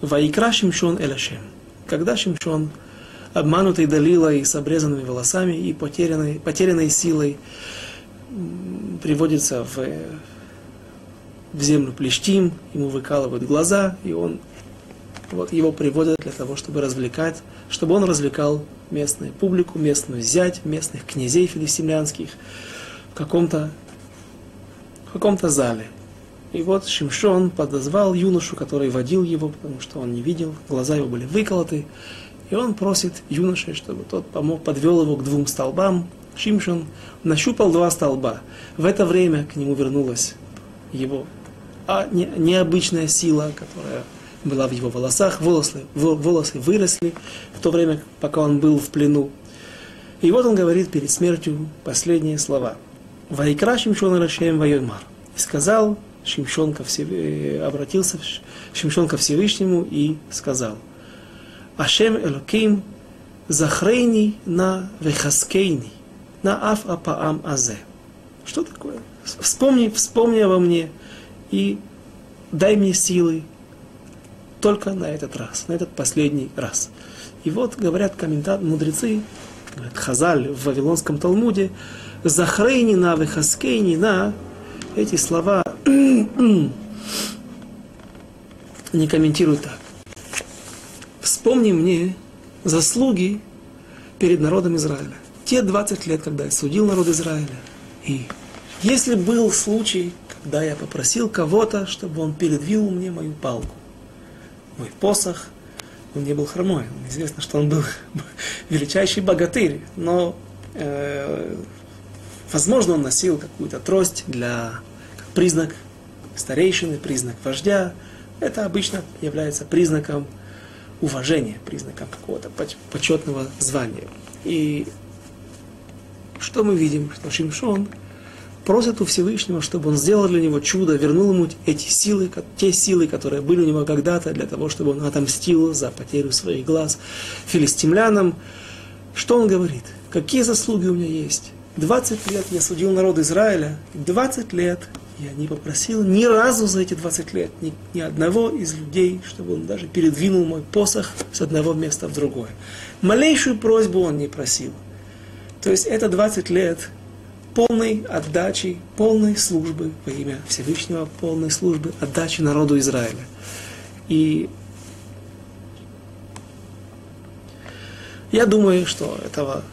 Speaker 1: Ваикра Шимшон Эляшем. Когда Шимшон, обманутый Далилой с обрезанными волосами и потерянной, потерянной силой, приводится в, в землю Плештим, ему выкалывают глаза, и он, вот его приводят для того, чтобы развлекать, чтобы он развлекал местную публику, местную зять, местных князей филистимлянских в каком-то в каком-то зале. И вот Шимшон подозвал юношу, который водил его, потому что он не видел, глаза его были выколоты, и он просит юноши, чтобы тот помог, подвел его к двум столбам, Шимшон нащупал два столба. В это время к нему вернулась его а не, необычная сила, которая была в его волосах. Волосы, волосы выросли в то время, пока он был в плену. И вот он говорит перед смертью последние слова. «Вайкра Шимшон Рашем Вайомар». И сказал Шимшон ко Всев... Э, обратился Шимшон ко Всевышнему и сказал, «Ашем Элоким захрейни на вехаскейни, на аф апаам азе. Что такое? Вспомни, вспомни обо мне и дай мне силы только на этот раз, на этот последний раз. И вот говорят комментаторы, мудрецы, говорят, Хазаль в Вавилонском Талмуде, Захрейни на Вехаскейни на эти слова они комментируют так. Вспомни мне заслуги перед народом Израиля. Те 20 лет, когда я судил народ Израиля. И если был случай, когда я попросил кого-то, чтобы он передвинул мне мою палку, мой посох, он не был хромой. Известно, что он был величайший богатырь, но э, возможно он носил какую-то трость для как признак старейшины, признак вождя. Это обычно является признаком уважения, признаком какого-то почетного звания. И что мы видим? Что Шимшон просит у Всевышнего, чтобы он сделал для него чудо, вернул ему эти силы, те силы, которые были у него когда-то, для того, чтобы он отомстил за потерю своих глаз филистимлянам. Что он говорит? Какие заслуги у меня есть? 20 лет я судил народ Израиля, 20 лет я не попросил ни разу за эти 20 лет ни, ни одного из людей, чтобы он даже передвинул мой посох с одного места в другое. Малейшую просьбу он не просил. То есть это 20 лет полной отдачи, полной службы во имя Всевышнего, полной службы, отдачи народу Израиля. И я думаю, что этого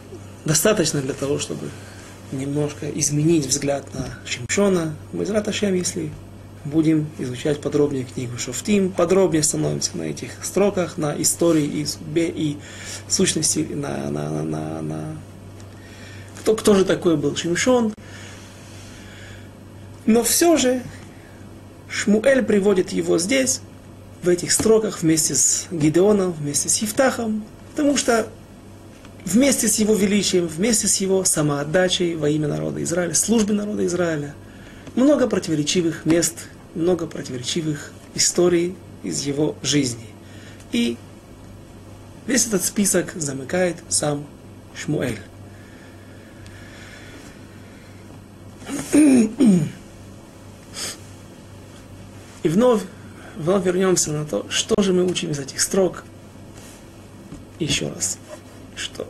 Speaker 1: достаточно для того, чтобы немножко изменить взгляд на Шимшона. Мы из Раташем, если будем изучать подробнее книгу Шофтим, подробнее становимся на этих строках, на истории и судьбе, и сущности, на, на, на, на, на кто, кто же такой был Шимшон. Но все же Шмуэль приводит его здесь, в этих строках, вместе с Гидеоном, вместе с Евтахом, потому что вместе с его величием, вместе с его самоотдачей во имя народа Израиля, службы народа Израиля, много противоречивых мест, много противоречивых историй из его жизни. И весь этот список замыкает сам Шмуэль. И вновь, вновь вернемся на то, что же мы учим из этих строк. Еще раз, что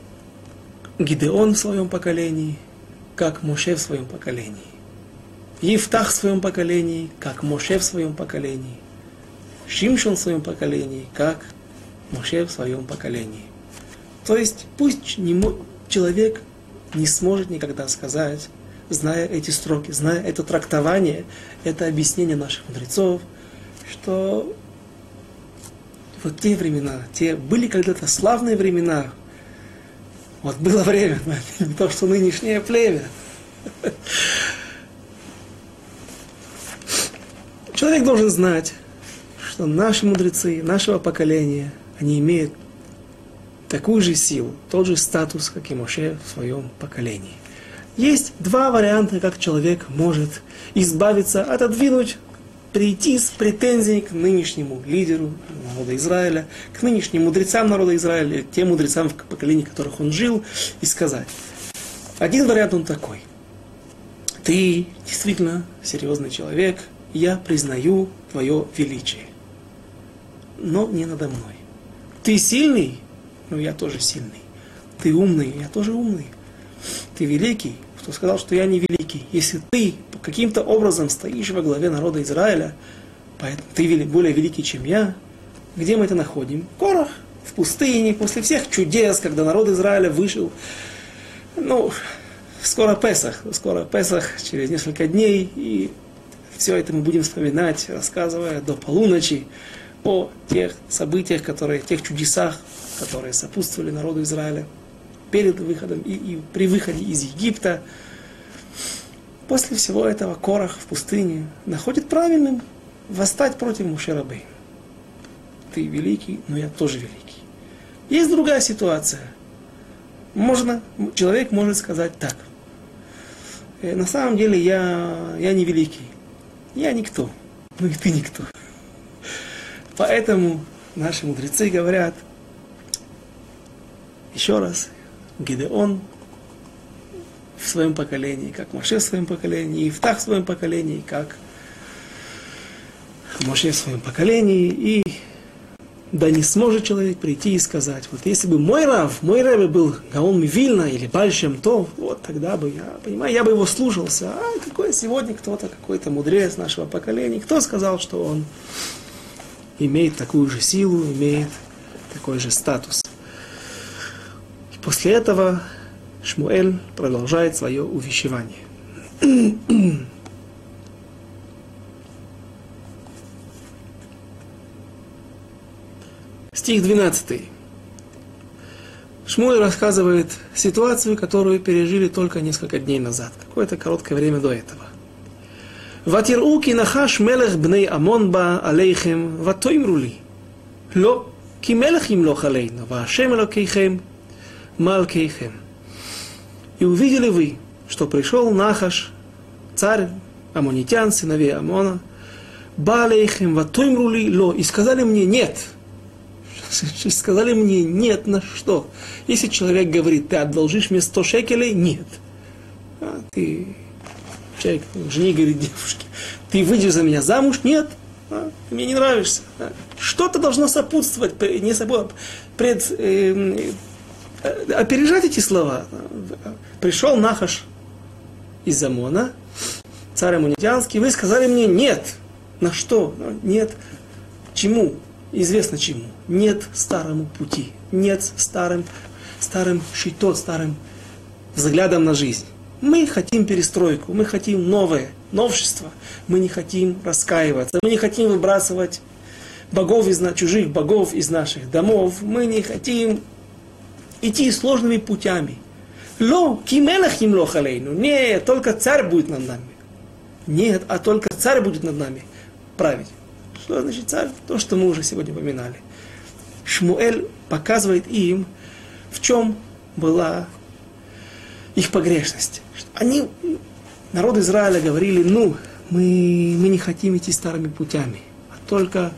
Speaker 1: Гидеон в своем поколении, как Моше в своем поколении. Евтах в своем поколении, как Моше в своем поколении. Шимшон в своем поколении, как Моше в своем поколении. То есть пусть не, человек не сможет никогда сказать, зная эти строки, зная это трактование, это объяснение наших мудрецов, что вот те времена, те были когда-то славные времена, вот было время, не то, что нынешнее племя. Человек должен знать, что наши мудрецы, нашего поколения, они имеют такую же силу, тот же статус, как и Моше в своем поколении. Есть два варианта, как человек может избавиться, отодвинуть, прийти с претензией к нынешнему лидеру народа Израиля, к нынешним мудрецам народа Израиля, тем мудрецам, в поколении которых он жил, и сказать. Один вариант он такой. Ты действительно серьезный человек, я признаю твое величие. Но не надо мной. Ты сильный, ну я тоже сильный. Ты умный, я тоже умный. Ты великий, кто сказал, что я не великий. Если ты каким-то образом стоишь во главе народа Израиля, поэтому ты более великий, чем я, где мы это находим? Корах, в пустыне, после всех чудес, когда народ Израиля вышел. Ну, скоро Песах, скоро Песах, через несколько дней, и все это мы будем вспоминать, рассказывая до полуночи о тех событиях, которые, тех чудесах, которые сопутствовали народу Израиля перед выходом и, и при выходе из Египта. После всего этого Корах в пустыне находит правильным восстать против Мушерабы. Ты великий, но я тоже великий. Есть другая ситуация. Можно, человек может сказать так. «Э, на самом деле я, я не великий. Я никто. Ну и ты никто. Поэтому наши мудрецы говорят, еще раз, Гидеон в своем поколении, как Моше в своем поколении, и Ифтах в своем поколении, как Моше в своем поколении, и да не сможет человек прийти и сказать, вот если бы мой Рав, мой Рав был Гаон Вильна или Большем то, вот тогда бы я, понимаю, я бы его слушался. А какой сегодня кто-то, какой-то мудрец нашего поколения, кто сказал, что он имеет такую же силу, имеет такой же статус. И после этого Шмуэль продолжает свое увещевание. Стих 12. Шмуэль рассказывает ситуацию, которую пережили только несколько дней назад, какое-то короткое время до этого. ותראו כי נחש מלך בני עמון בא עליכם, ותאמרו לי, לא, כי מלך ימלוך עלינו, והשם אלוקיכם Малкейхем. И увидели вы, что пришел Нахаш, царь амонитян, сыновей Амона, Балейхем, ватойм рули ло, и сказали мне нет. Сказали мне нет на что. Если человек говорит, ты одолжишь мне 100 шекелей, нет. А ты, человек, жене говорит девушке, ты выйдешь за меня замуж, нет. А, ты мне не нравишься. А. Что-то должно сопутствовать, не собой, пред, э, опережать эти слова. Пришел Нахаш из Амона, царь Амунитянский, вы сказали мне нет. На что? Нет. Чему? Известно чему. Нет старому пути. Нет старым, старым щитот, старым взглядом на жизнь. Мы хотим перестройку, мы хотим новое, новшество. Мы не хотим раскаиваться, мы не хотим выбрасывать богов из, чужих богов из наших домов. Мы не хотим идти сложными путями. Ло, кимелах им лохалейну. Нет, только царь будет над нами. Нет, а только царь будет над нами править. Что значит царь? То, что мы уже сегодня упоминали. Шмуэль показывает им, в чем была их погрешность. Они, народ Израиля, говорили, ну, мы, мы не хотим идти старыми путями, а только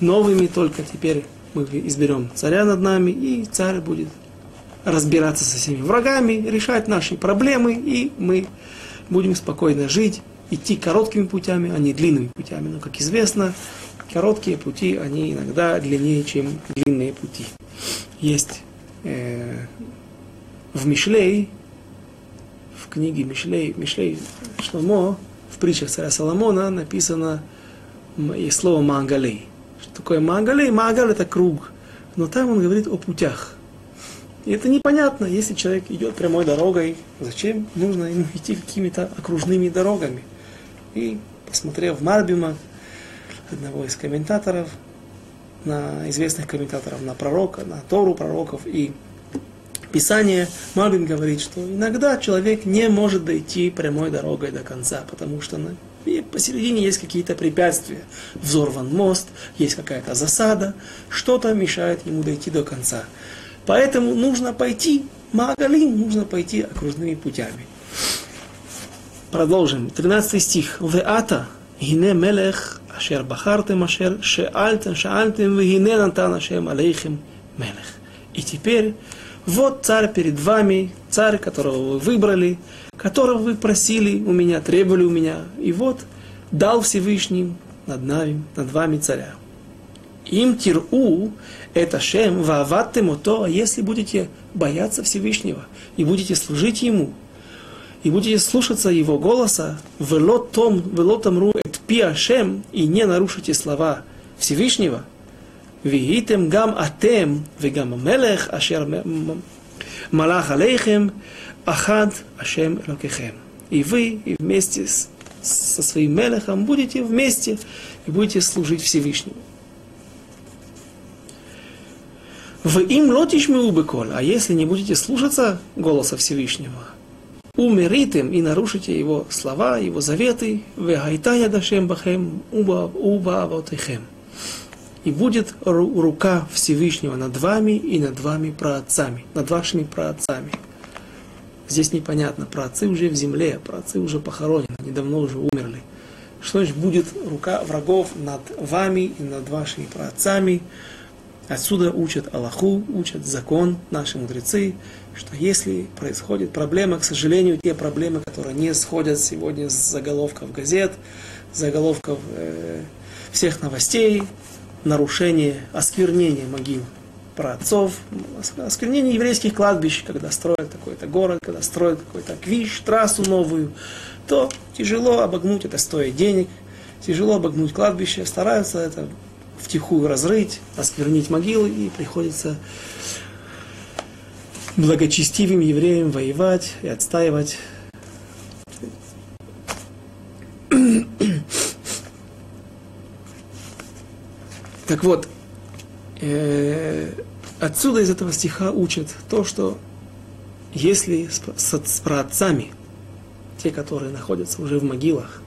Speaker 1: новыми, только теперь мы изберем царя над нами, и царь будет разбираться со всеми врагами, решать наши проблемы, и мы будем спокойно жить, идти короткими путями, а не длинными путями. Но, как известно, короткие пути, они иногда длиннее, чем длинные пути. Есть э, в Мишлей, в книге Мишлей, Мишлей Шломо, в притчах царя Соломона написано есть слово Мангалей. Что такое Мангалей? Мангаль это круг. Но там он говорит о путях. И это непонятно, если человек идет прямой дорогой, зачем нужно ему идти какими-то окружными дорогами. И посмотрев Марбима, одного из комментаторов, на известных комментаторов, на пророка, на Тору пророков и Писание, Марбин говорит, что иногда человек не может дойти прямой дорогой до конца, потому что на, посередине есть какие-то препятствия. Взорван мост, есть какая-то засада, что-то мешает ему дойти до конца. Поэтому нужно пойти Магалин, нужно пойти окружными путями. Продолжим. 13 стих. Веата, гине мелех, ашер бахартем, ашер шеальтем, шаальтем, вегине натан ашем алейхем мелех. И теперь, вот царь перед вами, царь, которого вы выбрали, которого вы просили у меня, требовали у меня. И вот дал Всевышний над нами, над вами царя. Им тиру это шем вааваттем мото, а если будете бояться Всевышнего и будете служить Ему, и будете слушаться Его голоса, велотом, велотомру эт пи шем, и не нарушите слова Всевышнего, вигитем гам атем, вегам мелех, ашер малах алейхем, ахад ашем элокехем. И вы, и вместе с, со своим мелехом будете вместе и будете служить Всевышнему. В им лотиш беколь, а если не будете слушаться голоса Всевышнего, умеритым и нарушите его слова, его заветы, вегайтая дашем бахем уба авотихем. И будет рука Всевышнего над вами и над вами праотцами, над вашими праотцами. Здесь непонятно, праотцы уже в земле, праотцы уже похоронены, они давно уже умерли. Что значит будет рука врагов над вами и над вашими праотцами? Отсюда учат Аллаху, учат закон наши мудрецы, что если происходит проблема, к сожалению, те проблемы, которые не сходят сегодня с заголовков газет, заголовков э, всех новостей, нарушение, осквернение могил праотцов, осквернение еврейских кладбищ, когда строят какой-то город, когда строят какой-то квиш, трассу новую, то тяжело обогнуть это стоит денег, тяжело обогнуть кладбище, стараются это втихую разрыть, осквернить могилы, и приходится благочестивым евреям воевать и отстаивать. Так вот, э, отсюда из этого стиха учат то, что если с, с, с праотцами, те, которые находятся уже в могилах,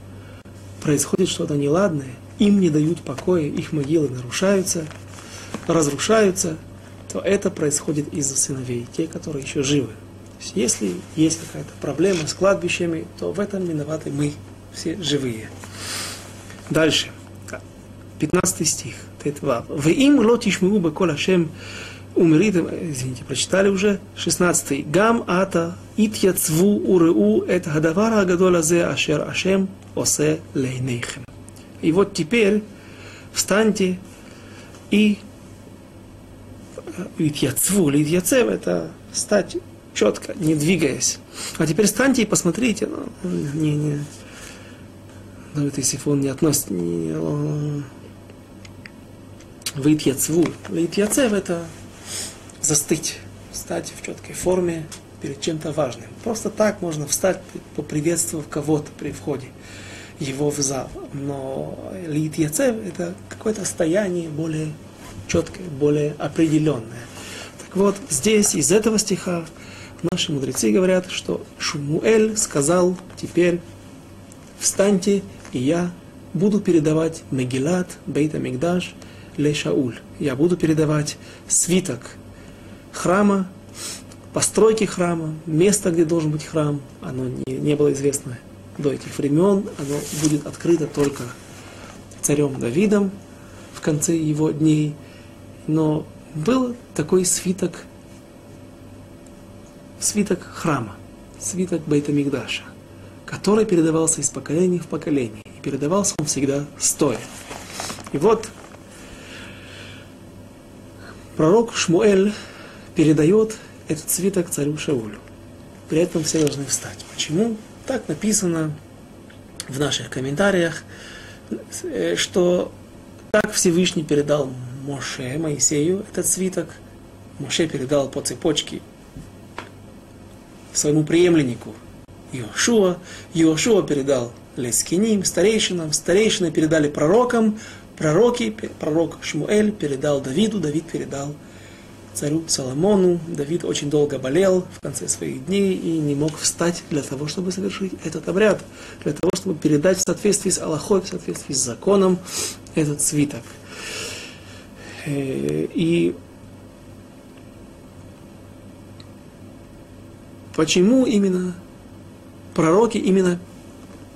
Speaker 1: происходит что-то неладное, им не дают покоя, их могилы нарушаются, разрушаются, то это происходит из-за сыновей, те, которые еще живы. Есть, если есть какая-то проблема с кладбищами, то в этом виноваты мы, все живые. Дальше. 15 стих. Вы им лотишму бы кола шем умеритым, извините, прочитали уже, 16. Гам ата итьяцву уреу эт хадавара гадола зе ашер ашем осе лейнейхем. И вот теперь встаньте и итьяцву, итьяцев, это стать четко, не двигаясь. А теперь встаньте и посмотрите, ну, не, не, даже если он не относит, не, Вейтьяцву. Вейтьяцев это застыть, встать в четкой форме перед чем-то важным. Просто так можно встать, поприветствовав кого-то при входе его в зал. Но литьяцев это какое-то стояние более четкое, более определенное. Так вот, здесь из этого стиха наши мудрецы говорят, что Шумуэль сказал теперь встаньте, и я буду передавать Мегилат, Бейта Мигдаш, Ле Шауль. Я буду передавать свиток храма, постройки храма, место, где должен быть храм, оно не, не было известно до этих времен, оно будет открыто только царем Давидом в конце его дней. Но был такой свиток, свиток храма, свиток Бейтамигдаша, который передавался из поколения в поколение. И передавался он всегда стоя. И вот пророк Шмуэль передает этот свиток царю Шаулю. При этом все должны встать. Почему? Так написано в наших комментариях, э, что так Всевышний передал Моше, Моисею, этот свиток. Моше передал по цепочке своему преемленнику Иошуа. Иошуа передал Лескиним, старейшинам. Старейшины передали пророкам пророки, пророк Шмуэль передал Давиду, Давид передал царю Соломону. Давид очень долго болел в конце своих дней и не мог встать для того, чтобы совершить этот обряд, для того, чтобы передать в соответствии с Аллахой, в соответствии с законом этот свиток. Э, и почему именно пророки, именно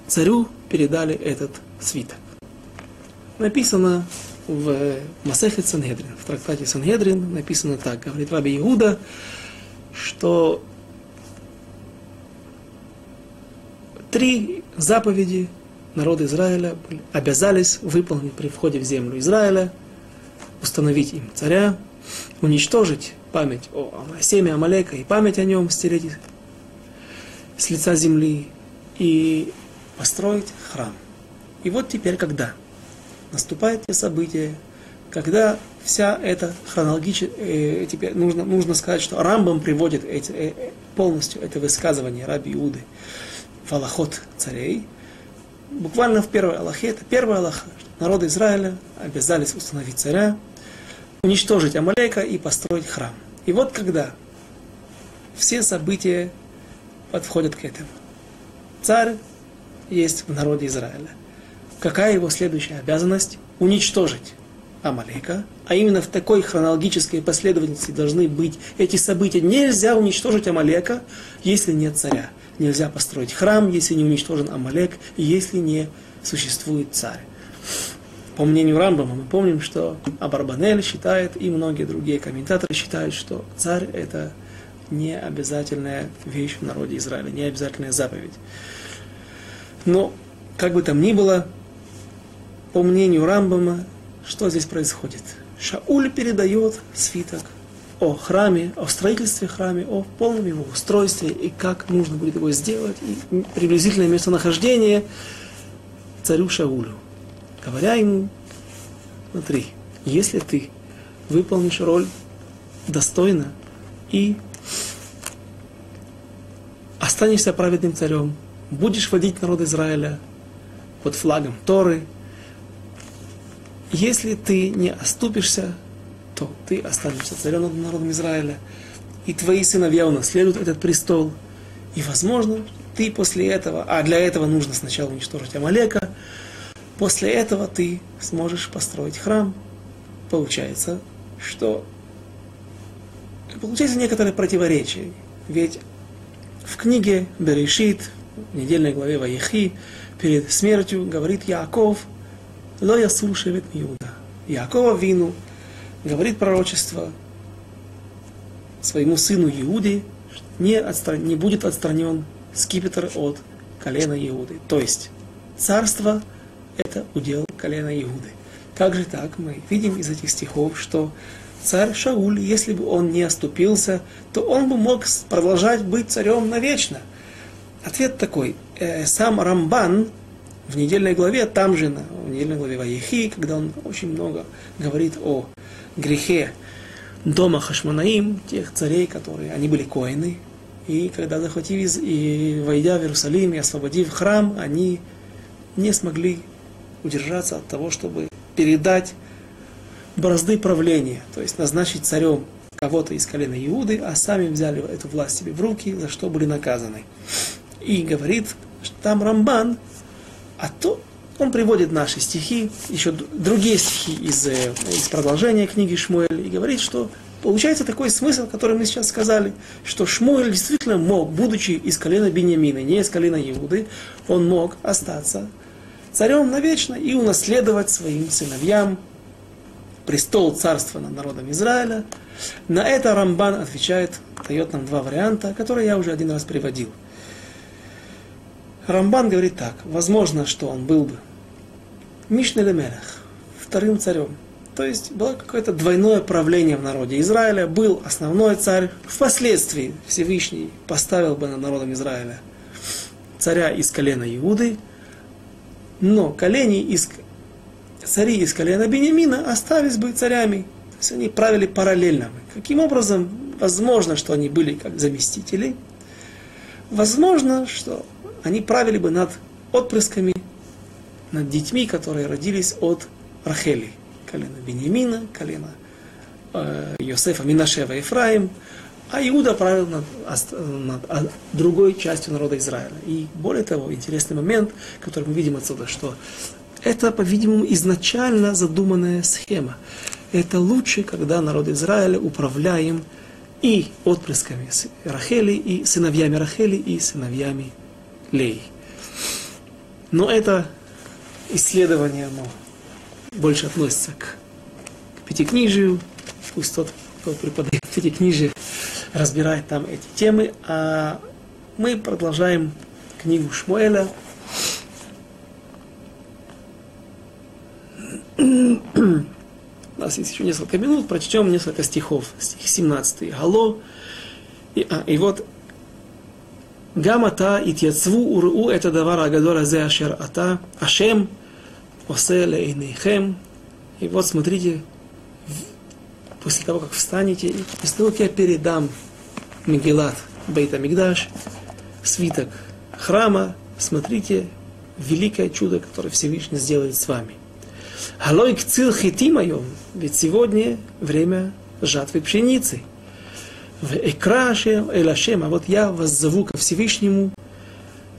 Speaker 1: царю передали этот свиток? написано в Масехет Сангедрин, в трактате Сангедрин написано так, говорит Раби Иуда, что три заповеди народа Израиля обязались выполнить при входе в землю Израиля, установить им царя, уничтожить память о семя Амалека и память о нем стереть с лица земли и построить храм. И вот теперь когда – наступают те события, когда вся эта хронологическая, э, теперь нужно, нужно сказать, что Рамбам приводит эти, э, полностью это высказывание Раби Иуды в Аллахот царей, буквально в первой Аллахе, это первая Аллаха, народы Израиля обязались установить царя, уничтожить Амалека и построить храм. И вот когда все события подходят к этому. Царь есть в народе Израиля – какая его следующая обязанность? Уничтожить Амалека, а именно в такой хронологической последовательности должны быть эти события. Нельзя уничтожить Амалека, если нет царя. Нельзя построить храм, если не уничтожен Амалек, если не существует царь. По мнению Рамбама мы помним, что Абарбанель считает, и многие другие комментаторы считают, что царь это не обязательная вещь в народе Израиля, не обязательная заповедь. Но, как бы там ни было, по мнению Рамбама, что здесь происходит? Шауль передает свиток о храме, о строительстве храме, о полном его устройстве и как нужно будет его сделать, и приблизительное местонахождение царю Шаулю. Говоря ему, смотри, если ты выполнишь роль достойно и останешься праведным царем, будешь водить народ Израиля под флагом Торы, если ты не оступишься, то ты останешься царем над народом Израиля, и твои сыновья унаследуют этот престол. И, возможно, ты после этого, а для этого нужно сначала уничтожить Амалека, после этого ты сможешь построить храм. Получается, что получается некоторое противоречие. Ведь в книге Берешит, в недельной главе Ваехи, перед смертью говорит Яков, «Ло ясур шевет Иуда». Якова вину говорит пророчество своему сыну Иуде, не, отстран... не будет отстранен скипетр от колена Иуды. То есть царство – это удел колена Иуды. Как же так? Мы видим из этих стихов, что царь Шауль, если бы он не оступился, то он бы мог продолжать быть царем навечно. Ответ такой. Э, сам Рамбан в недельной главе, там же, в недельной главе Ваехи, когда он очень много говорит о грехе дома Хашманаим, тех царей, которые, они были коины, и когда захватив и войдя в Иерусалим и освободив храм, они не смогли удержаться от того, чтобы передать бразды правления, то есть назначить царем кого-то из колена Иуды, а сами взяли эту власть себе в руки, за что были наказаны. И говорит, что там Рамбан, а то он приводит наши стихи, еще другие стихи из, э, из продолжения книги Шмуэль, и говорит, что получается такой смысл, который мы сейчас сказали, что Шмуэль действительно мог, будучи из колена Бениамина, не из колена Иуды, он мог остаться царем навечно и унаследовать своим сыновьям престол царства над народом Израиля. На это Рамбан отвечает, дает нам два варианта, которые я уже один раз приводил. Рамбан говорит так, возможно, что он был бы Мишнелемелех, вторым царем. То есть было какое-то двойное правление в народе Израиля, был основной царь, впоследствии Всевышний поставил бы над народом Израиля царя из колена Иуды, но колени из, цари из колена Бениамина остались бы царями. То есть они правили параллельно. Каким образом? Возможно, что они были как заместители. Возможно, что они правили бы над отпрысками, над детьми, которые родились от Рахели. Колено Бениамина, колено э, Йосефа, Минашева, Ефраим. А Иуда правил над, над другой частью народа Израиля. И более того, интересный момент, который мы видим отсюда, что это, по-видимому, изначально задуманная схема. Это лучше, когда народ Израиля управляем и отпрысками Рахели, и сыновьями Рахели, и сыновьями Лей. Но это исследование оно больше относится к, пятикнижию. Пусть тот, кто преподает пятикнижие, разбирает там эти темы. А мы продолжаем книгу Шмуэля, У нас есть еще несколько минут, прочтем несколько стихов. Стих 17. Гало. И, а, и вот Гамата итьяцву уру это давар агадор азе ашер ата ашем осе лейнейхем. И вот смотрите, после того, как встанете, и после того, как я передам Мегилат Бейта Мигдаш, свиток храма, смотрите, великое чудо, которое Всевышний сделает с вами – Халой кцил хитимайом, ведь сегодня время жатвы пшеницы в ашем эль ашем», а вот я воззову ко Всевышнему,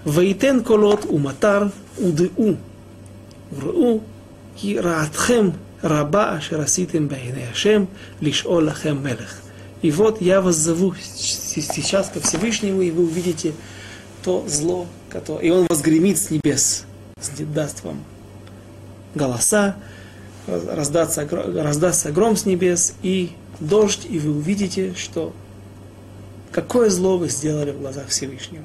Speaker 1: «Ваитен колот уматар удыу, уру, и раатхем раба ашераситем бейне ашем, лишь олахем мелех». И вот я вас зову сейчас ко Всевышнему, и вы увидите то зло, которое... и он возгремит с небес, даст вам голоса, раздастся, раздастся гром с небес и дождь, и вы увидите, что какое зло вы сделали в глазах Всевышнего.